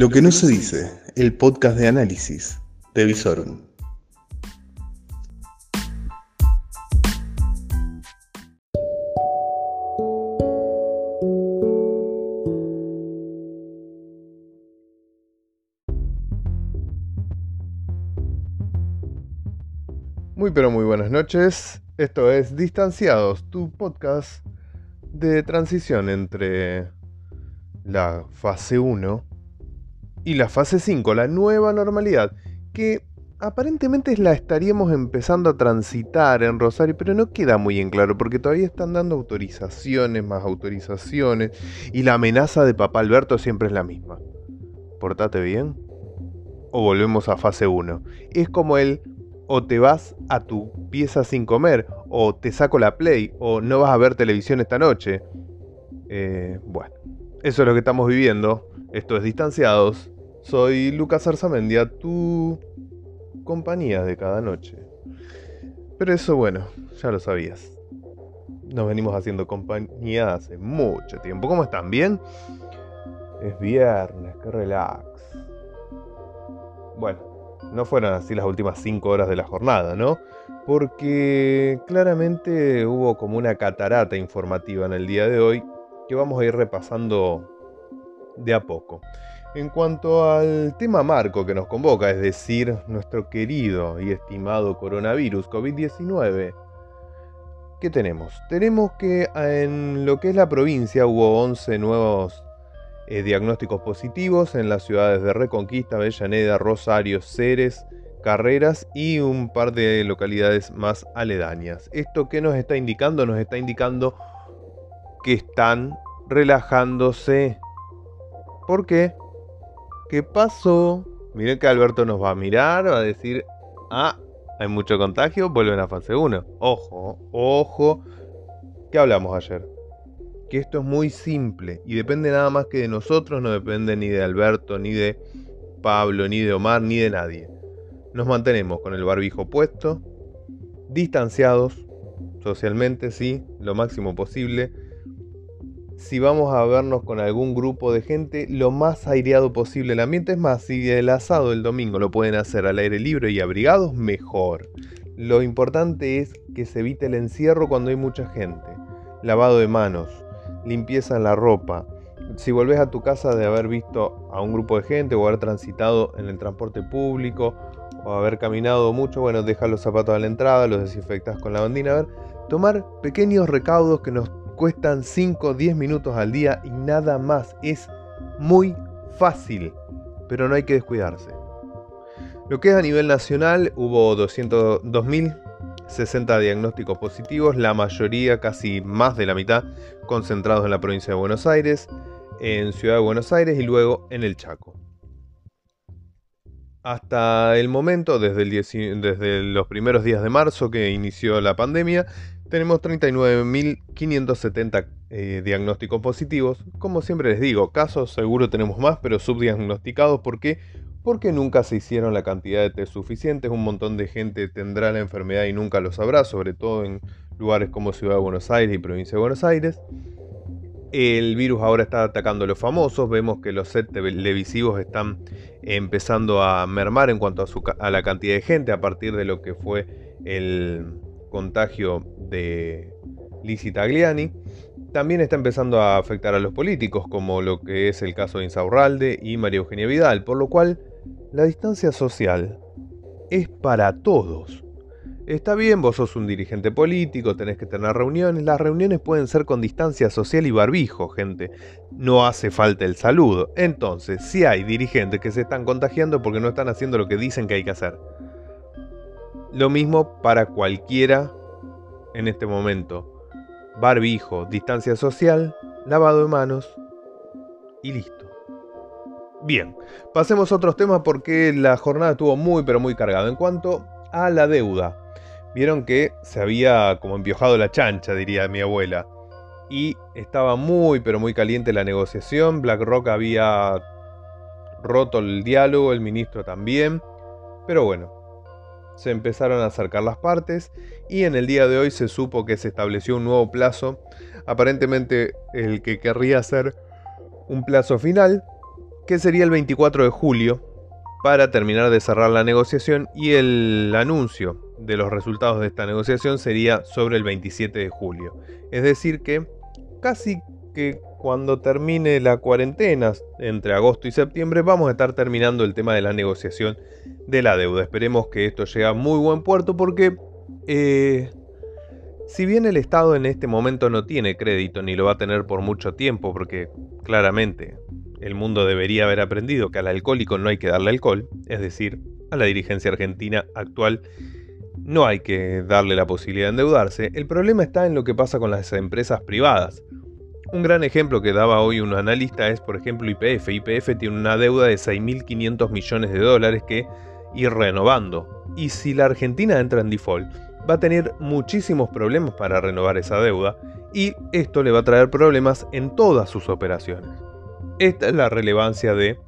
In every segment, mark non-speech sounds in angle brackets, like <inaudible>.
Lo que no se dice, el podcast de análisis de Visorum. Muy pero muy buenas noches. Esto es Distanciados, tu podcast de transición entre la fase 1 y la fase 5, la nueva normalidad, que aparentemente la estaríamos empezando a transitar en Rosario, pero no queda muy en claro porque todavía están dando autorizaciones, más autorizaciones, y la amenaza de papá Alberto siempre es la misma. Portate bien o volvemos a fase 1. Es como el o te vas a tu pieza sin comer, o te saco la play, o no vas a ver televisión esta noche. Eh, bueno, eso es lo que estamos viviendo. Esto es Distanciados. Soy Lucas Arzamendia, tu compañía de cada noche. Pero eso, bueno, ya lo sabías. Nos venimos haciendo compañía hace mucho tiempo. ¿Cómo están? ¿Bien? Es viernes, qué relax. Bueno, no fueran así las últimas 5 horas de la jornada, ¿no? Porque claramente hubo como una catarata informativa en el día de hoy que vamos a ir repasando de a poco. En cuanto al tema marco que nos convoca, es decir, nuestro querido y estimado coronavirus COVID-19, ¿qué tenemos? Tenemos que en lo que es la provincia hubo 11 nuevos eh, diagnósticos positivos en las ciudades de Reconquista, Avellaneda, Rosario, Ceres, Carreras y un par de localidades más aledañas. ¿Esto qué nos está indicando? Nos está indicando que están relajándose. ¿Por qué? ¿Qué pasó? Miren que Alberto nos va a mirar, va a decir, ah, hay mucho contagio, vuelven a fase 1. Ojo, ojo. ¿Qué hablamos ayer? que esto es muy simple y depende nada más que de nosotros, no depende ni de Alberto, ni de Pablo, ni de Omar, ni de nadie. Nos mantenemos con el barbijo puesto, distanciados, socialmente, sí, lo máximo posible. Si vamos a vernos con algún grupo de gente, lo más aireado posible el ambiente. Es más, si el asado el domingo lo pueden hacer al aire libre y abrigados, mejor. Lo importante es que se evite el encierro cuando hay mucha gente. Lavado de manos, limpieza en la ropa. Si volvés a tu casa de haber visto a un grupo de gente o haber transitado en el transporte público o haber caminado mucho, bueno, deja los zapatos a la entrada, los desinfectas con la bandina. A ver, tomar pequeños recaudos que nos cuestan 5 o 10 minutos al día y nada más. Es muy fácil, pero no hay que descuidarse. Lo que es a nivel nacional, hubo 202.000 60 diagnósticos positivos, la mayoría, casi más de la mitad, concentrados en la provincia de Buenos Aires, en Ciudad de Buenos Aires y luego en el Chaco. Hasta el momento, desde, desde los primeros días de marzo que inició la pandemia, tenemos 39.570 eh, diagnósticos positivos. Como siempre les digo, casos seguro tenemos más, pero subdiagnosticados porque porque nunca se hicieron la cantidad de test suficientes. Un montón de gente tendrá la enfermedad y nunca lo sabrá, sobre todo en lugares como Ciudad de Buenos Aires y provincia de Buenos Aires. El virus ahora está atacando a los famosos, vemos que los sets televisivos están empezando a mermar en cuanto a la cantidad de gente a partir de lo que fue el contagio de Lizzie Tagliani. También está empezando a afectar a los políticos, como lo que es el caso de Insaurralde y María Eugenia Vidal, por lo cual la distancia social es para todos. Está bien, vos sos un dirigente político, tenés que tener reuniones. Las reuniones pueden ser con distancia social y barbijo, gente. No hace falta el saludo. Entonces, si hay dirigentes que se están contagiando porque no están haciendo lo que dicen que hay que hacer. Lo mismo para cualquiera en este momento. Barbijo, distancia social, lavado de manos y listo. Bien, pasemos a otros temas porque la jornada estuvo muy pero muy cargada. En cuanto a la deuda, vieron que se había como empiojado la chancha, diría mi abuela. Y estaba muy pero muy caliente la negociación. BlackRock había roto el diálogo, el ministro también. Pero bueno, se empezaron a acercar las partes y en el día de hoy se supo que se estableció un nuevo plazo. Aparentemente el que querría hacer un plazo final que sería el 24 de julio, para terminar de cerrar la negociación y el anuncio de los resultados de esta negociación sería sobre el 27 de julio. Es decir que casi que cuando termine la cuarentena entre agosto y septiembre vamos a estar terminando el tema de la negociación de la deuda. Esperemos que esto llegue a muy buen puerto porque eh, si bien el Estado en este momento no tiene crédito ni lo va a tener por mucho tiempo porque claramente el mundo debería haber aprendido que al alcohólico no hay que darle alcohol, es decir, a la dirigencia argentina actual no hay que darle la posibilidad de endeudarse, el problema está en lo que pasa con las empresas privadas. Un gran ejemplo que daba hoy un analista es, por ejemplo, IPF. IPF tiene una deuda de 6.500 millones de dólares que ir renovando. Y si la Argentina entra en default, va a tener muchísimos problemas para renovar esa deuda y esto le va a traer problemas en todas sus operaciones. Esta es la relevancia de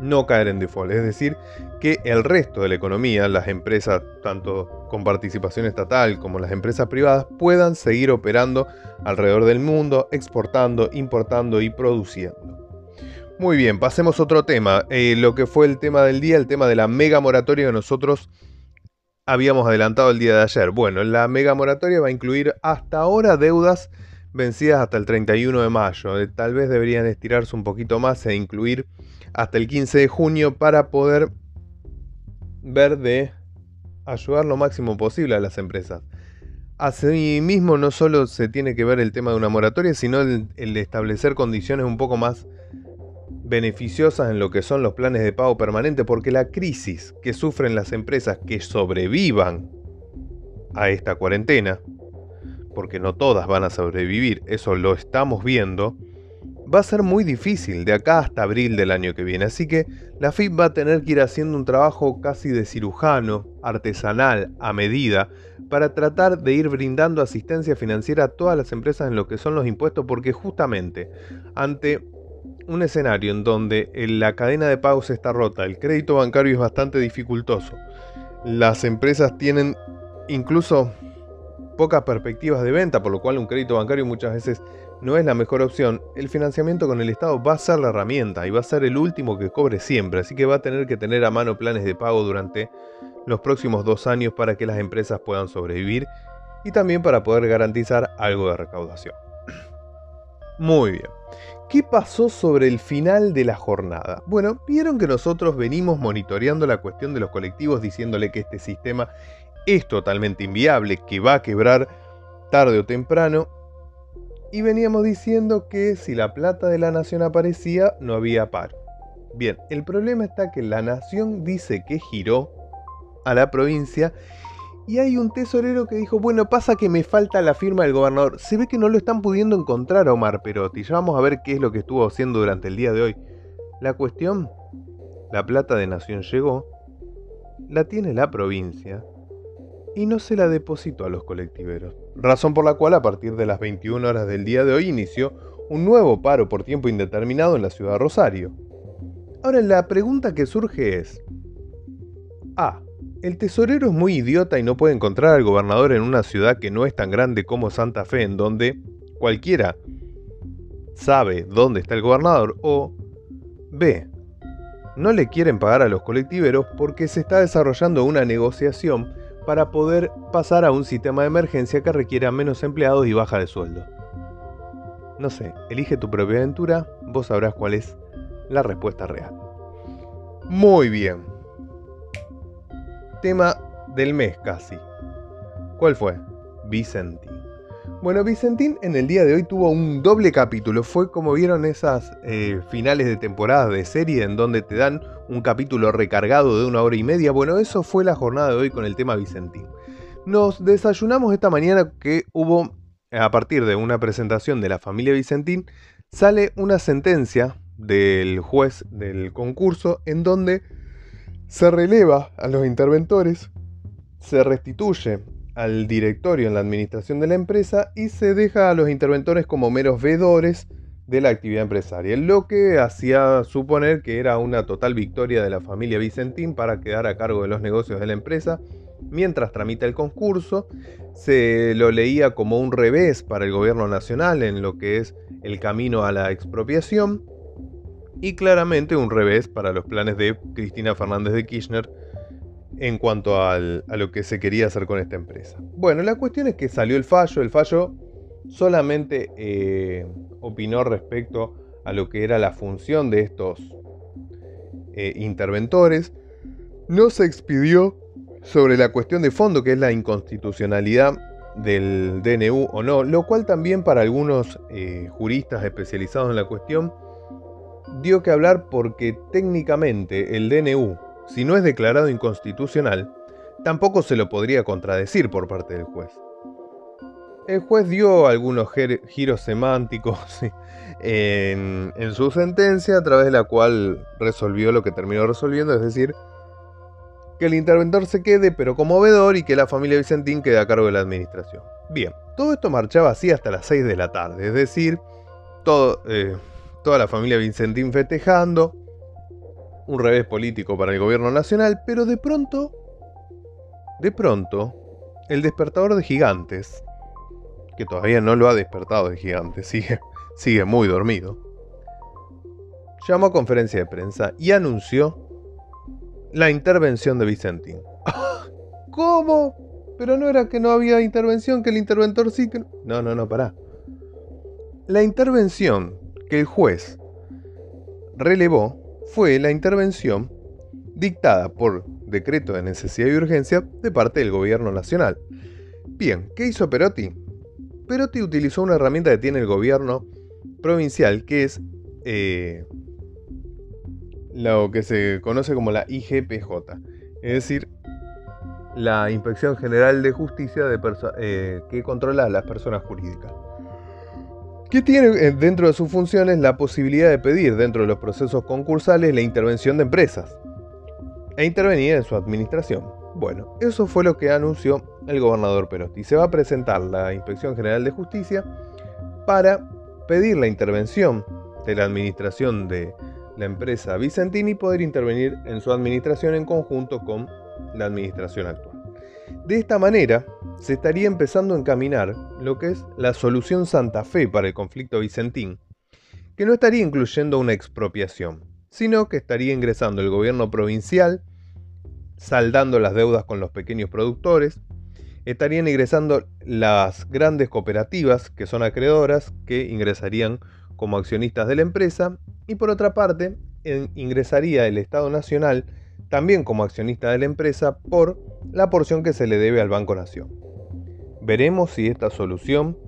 no caer en default, es decir, que el resto de la economía, las empresas tanto con participación estatal como las empresas privadas, puedan seguir operando alrededor del mundo, exportando, importando y produciendo. Muy bien, pasemos a otro tema, eh, lo que fue el tema del día, el tema de la mega moratoria que nosotros habíamos adelantado el día de ayer. Bueno, la mega moratoria va a incluir hasta ahora deudas vencidas hasta el 31 de mayo. Eh, tal vez deberían estirarse un poquito más e incluir hasta el 15 de junio para poder ver de ayudar lo máximo posible a las empresas. Asimismo, no solo se tiene que ver el tema de una moratoria, sino el, el establecer condiciones un poco más beneficiosas en lo que son los planes de pago permanente, porque la crisis que sufren las empresas que sobrevivan a esta cuarentena, porque no todas van a sobrevivir, eso lo estamos viendo, va a ser muy difícil de acá hasta abril del año que viene. Así que la FIP va a tener que ir haciendo un trabajo casi de cirujano, artesanal, a medida, para tratar de ir brindando asistencia financiera a todas las empresas en lo que son los impuestos, porque justamente ante un escenario en donde la cadena de pagos está rota, el crédito bancario es bastante dificultoso, las empresas tienen incluso pocas perspectivas de venta, por lo cual un crédito bancario muchas veces no es la mejor opción, el financiamiento con el Estado va a ser la herramienta y va a ser el último que cobre siempre, así que va a tener que tener a mano planes de pago durante los próximos dos años para que las empresas puedan sobrevivir y también para poder garantizar algo de recaudación. <clears throat> Muy bien. ¿Qué pasó sobre el final de la jornada? Bueno, vieron que nosotros venimos monitoreando la cuestión de los colectivos diciéndole que este sistema es totalmente inviable, que va a quebrar tarde o temprano. Y veníamos diciendo que si la plata de la nación aparecía, no había paro. Bien, el problema está que la nación dice que giró a la provincia y hay un tesorero que dijo, bueno, pasa que me falta la firma del gobernador. Se ve que no lo están pudiendo encontrar Omar Perotti. Ya vamos a ver qué es lo que estuvo haciendo durante el día de hoy. La cuestión, la plata de Nación llegó, la tiene la provincia y no se la depositó a los colectiveros. Razón por la cual a partir de las 21 horas del día de hoy inició un nuevo paro por tiempo indeterminado en la ciudad de Rosario. Ahora la pregunta que surge es, A. ¿El tesorero es muy idiota y no puede encontrar al gobernador en una ciudad que no es tan grande como Santa Fe, en donde cualquiera sabe dónde está el gobernador? O B. No le quieren pagar a los colectiveros porque se está desarrollando una negociación para poder pasar a un sistema de emergencia que requiera menos empleados y baja de sueldo. No sé, elige tu propia aventura, vos sabrás cuál es la respuesta real. Muy bien. Tema del mes casi. ¿Cuál fue? Vicentín. Bueno, Vicentín en el día de hoy tuvo un doble capítulo. Fue como vieron esas eh, finales de temporada de serie en donde te dan un capítulo recargado de una hora y media. Bueno, eso fue la jornada de hoy con el tema Vicentín. Nos desayunamos esta mañana que hubo, a partir de una presentación de la familia Vicentín, sale una sentencia del juez del concurso en donde se releva a los interventores, se restituye al directorio en la administración de la empresa y se deja a los interventores como meros vedores de la actividad empresaria, lo que hacía suponer que era una total victoria de la familia Vicentín para quedar a cargo de los negocios de la empresa. Mientras tramita el concurso, se lo leía como un revés para el gobierno nacional en lo que es el camino a la expropiación. y claramente un revés para los planes de Cristina Fernández de Kirchner en cuanto a lo que se quería hacer con esta empresa. Bueno, la cuestión es que salió el fallo, el fallo solamente eh, opinó respecto a lo que era la función de estos eh, interventores, no se expidió sobre la cuestión de fondo, que es la inconstitucionalidad del DNU o no, lo cual también para algunos eh, juristas especializados en la cuestión dio que hablar porque técnicamente el DNU, si no es declarado inconstitucional, tampoco se lo podría contradecir por parte del juez. El juez dio algunos giros semánticos <laughs> en, su sentencia, a través de la cual resolvió lo que terminó resolviendo, es decir, que el interventor se quede pero como vedor y que la familia Vicentín quede a cargo de la administración. Bien, todo esto marchaba así hasta las 6 de la tarde, es decir, eh, toda la familia Vicentín festejando, un revés político para el gobierno nacional, pero de pronto, de pronto, el despertador de gigantes, que todavía no lo ha despertado de gigantes, sigue, sigue muy dormido, llamó a conferencia de prensa y anunció la intervención de Vicentín. <gasps> ¿Cómo? Pero no era que no había intervención, que el interventor sí que... No, no, no, pará. La intervención que el juez relevó fue la intervención dictada por decreto de necesidad y urgencia de parte del gobierno nacional. Bien, ¿qué hizo Perotti? Perotti utilizó una herramienta que tiene el gobierno provincial, que es eh, lo que se conoce como la IGPJ, es decir, la Inspección General de Justicia de eh, que controla a las personas jurídicas. Que tiene eh, dentro de sus funciones la posibilidad de pedir dentro de los procesos concursales la intervención de empresas e intervenir en su administración. Bueno, eso fue lo que anunció el gobernador Perotti. Se va a presentar la Inspección General de Justicia para pedir la intervención de la administración de la empresa Vicentini poder intervenir en su administración en conjunto con la administración actual. De esta manera, se estaría empezando a encaminar lo que es la solución Santa Fe para el conflicto vicentín, que no estaría incluyendo una expropiación, sino que estaría ingresando el gobierno provincial, saldando las deudas con los pequeños productores, estarían ingresando las grandes cooperativas, que son acreedoras, que ingresarían como accionistas de la empresa, y por otra parte, ingresaría el Estado Nacional también como accionista de la empresa por la porción que se le debe al Banco Nación. Veremos si esta solución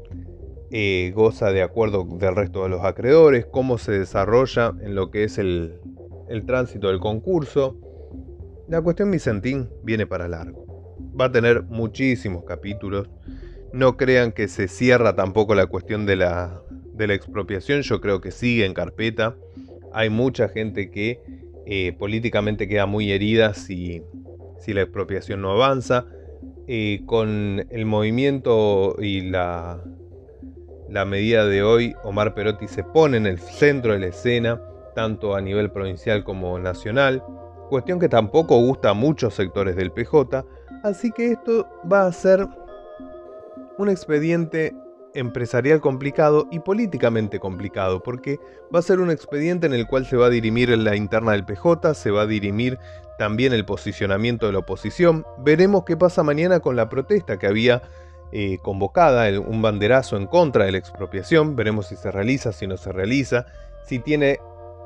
eh, goza de acuerdo del resto de los acreedores, cómo se desarrolla en lo que es el, el tránsito del concurso. La cuestión Vicentín viene para largo. Va a tener muchísimos capítulos. No crean que se cierra tampoco la cuestión de la, de la expropiación, yo creo que sigue en carpeta. Hay mucha gente que eh, políticamente queda muy herida si, si la expropiación no avanza. Eh, con el movimiento y la, la medida de hoy, Omar Perotti se pone en el centro de la escena, tanto a nivel provincial como nacional, cuestión que tampoco gusta a muchos sectores del PJ, así que esto va a ser un expediente empresarial complicado y políticamente complicado, porque va a ser un expediente en el cual se va a dirimir la interna del PJ, se va a dirimir también el posicionamiento de la oposición. Veremos qué pasa mañana con la protesta que había eh, convocada, un banderazo en contra de la expropiación. Veremos si se realiza, si no se realiza, si tiene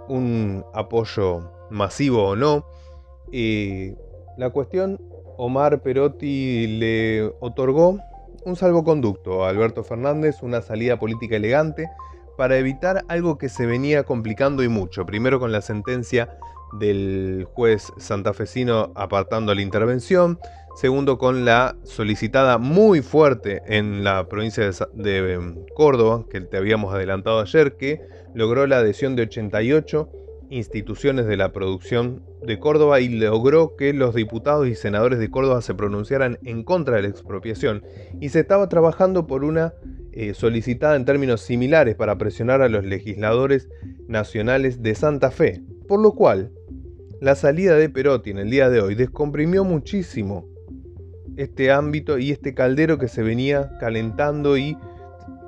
un apoyo masivo o no. Eh, la cuestión, Omar Perotti le otorgó un salvoconducto a Alberto Fernández, una salida política elegante para evitar algo que se venía complicando y mucho. Primero con la sentencia del juez santafesino apartando la intervención. Segundo con la solicitada muy fuerte en la provincia de, em, Córdoba, que te habíamos adelantado ayer, que logró la adhesión de 88 instituciones de la producción de Córdoba y logró que los diputados y senadores de Córdoba se pronunciaran en contra de la expropiación. Y se estaba trabajando por una eh, solicitada en términos similares para presionar a los legisladores nacionales de Santa Fe, por lo cual la salida de Perotti en el día de hoy descomprimió muchísimo este ámbito y este caldero que se venía calentando y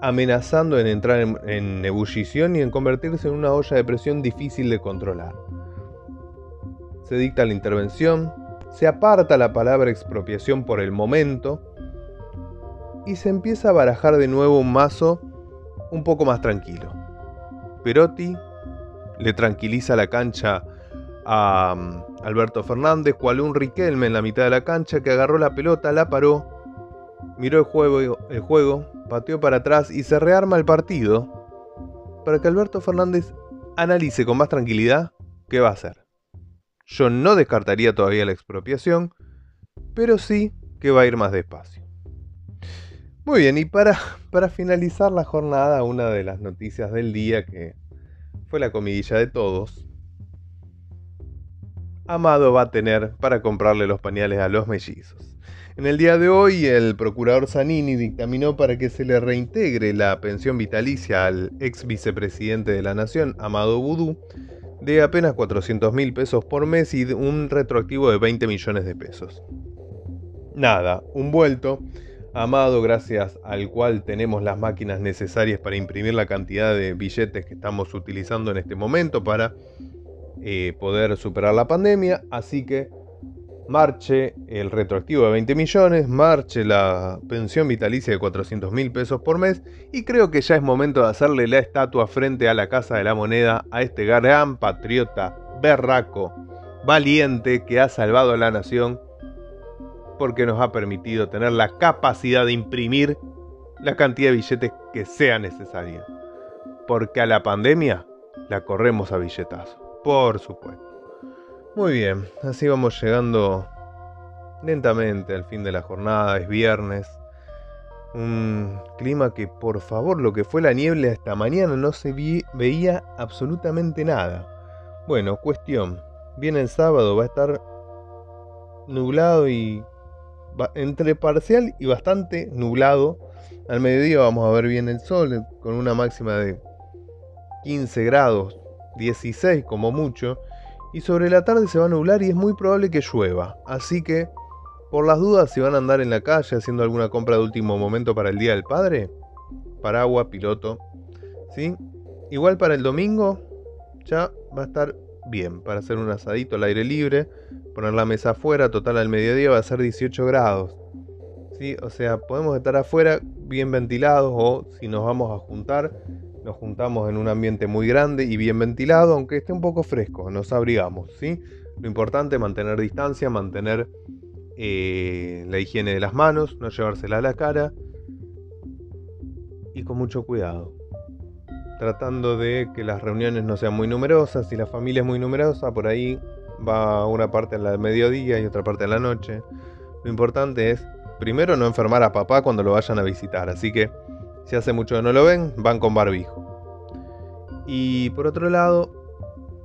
amenazando en entrar en, ebullición y en convertirse en una olla de presión difícil de controlar. Se dicta la intervención, se aparta la palabra expropiación por el momento y se empieza a barajar de nuevo un mazo un poco más tranquilo. Perotti le tranquiliza la cancha a um, Alberto Fernández, cual un Riquelme en la mitad de la cancha que agarró la pelota, la paró, miró el juego, el juego, pateó para atrás y se rearma el partido para que Alberto Fernández analice con más tranquilidad qué va a hacer. Yo no descartaría todavía la expropiación, pero sí que va a ir más despacio. Muy bien, y para, para finalizar la jornada, una de las noticias del día que fue la comidilla de todos. Amado va a tener para comprarle los pañales a los mellizos. En el día de hoy, el procurador Zanini dictaminó para que se le reintegre la pensión vitalicia al ex vicepresidente de la Nación, Amado Vudú, de apenas 400 mil pesos por mes y un retroactivo de 20 millones de pesos. Nada, un vuelto Amado, gracias al cual tenemos las máquinas necesarias para imprimir la cantidad de billetes que estamos utilizando en este momento para eh, poder superar la pandemia. Así que marche el retroactivo de 20 millones, marche la pensión vitalicia de 400 mil pesos por mes y creo que ya es momento de hacerle la estatua frente a la Casa de la Moneda a este gran patriota, berraco, valiente que ha salvado a la nación porque nos ha permitido tener la capacidad de imprimir la cantidad de billetes que sea necesaria. Porque a la pandemia la corremos a billetazo, por supuesto. Muy bien, así vamos llegando lentamente al fin de la jornada, es viernes. Un clima que por favor lo que fue la niebla esta mañana no se veía absolutamente nada. Bueno, cuestión, viene el sábado, va a estar nublado y entre parcial y bastante nublado. Al mediodía vamos a ver bien el sol con una máxima de 15 grados, 16 como mucho. Y sobre la tarde se va a nublar y es muy probable que llueva. Así que, por las dudas, si van a andar en la calle haciendo alguna compra de último momento para el Día del Padre, paraguas, piloto. ¿sí? Igual para el domingo ya va a estar bien para hacer un asadito al aire libre, poner la mesa afuera, total al mediodía va a ser 18 grados. ¿sí? O sea, podemos estar afuera bien ventilados o si nos vamos a juntar, nos juntamos en un ambiente muy grande y bien ventilado, aunque esté un poco fresco, nos abrigamos. ¿sí? Lo importante es mantener distancia, mantener eh, la higiene de las manos, no llevársela a la cara y con mucho cuidado tratando de que las reuniones no sean muy numerosas. Si la familia es muy numerosa, por ahí va una parte en la mediodía y otra parte en la noche. Lo importante es, primero, no enfermar a papá cuando lo vayan a visitar. Así que, si hace mucho que no lo ven, van con barbijo. Y por otro lado,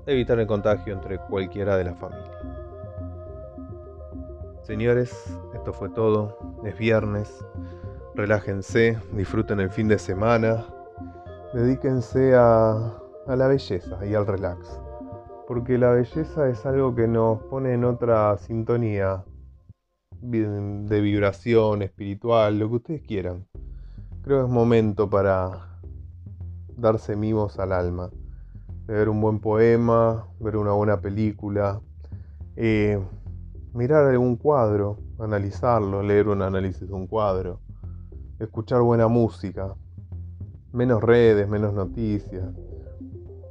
evitar el contagio entre cualquiera de la familia. Señores, esto fue todo. Es viernes. Relájense, disfruten el fin de semana, dedíquense a, la belleza y al relax. Porque la belleza es algo que nos pone en otra sintonía de vibración espiritual, lo que ustedes quieran. Creo que es momento para darse mimos al alma. Ver un buen poema, ver una buena película, eh, mirar algún cuadro, analizarlo, leer un análisis de un cuadro, escuchar buena música, menos redes, menos noticias.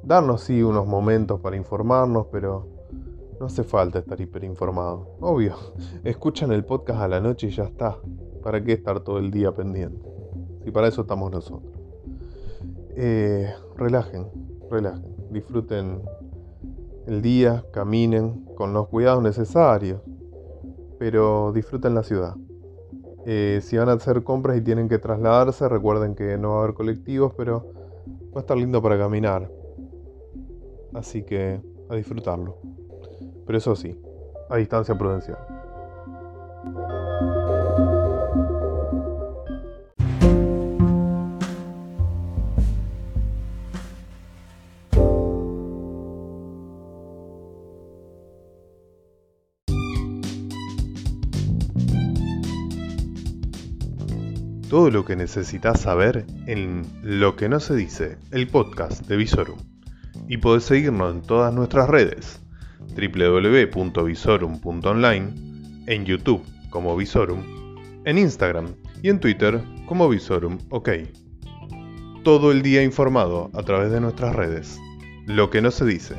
Darnos sí unos momentos para informarnos, pero no hace falta estar hiperinformado. Obvio, <laughs> escuchan el podcast a la noche y ya está. ¿Para qué estar todo el día pendiente? Si para eso estamos nosotros. Eh, relajen, relajen, disfruten el día, caminen con los cuidados necesarios, pero disfruten la ciudad. Eh, si van a hacer compras y tienen que trasladarse, recuerden que no va a haber colectivos, pero va a estar lindo para caminar. Así que a disfrutarlo. Pero eso sí, a distancia prudencial. Todo lo que necesitas saber en Lo que no se dice, el podcast de Visorum. Y podés seguirnos en todas nuestras redes, www.visorum.online, en YouTube como Visorum, en Instagram y en Twitter como Visorum OK. Todo el día informado a través de nuestras redes. Lo que no se dice,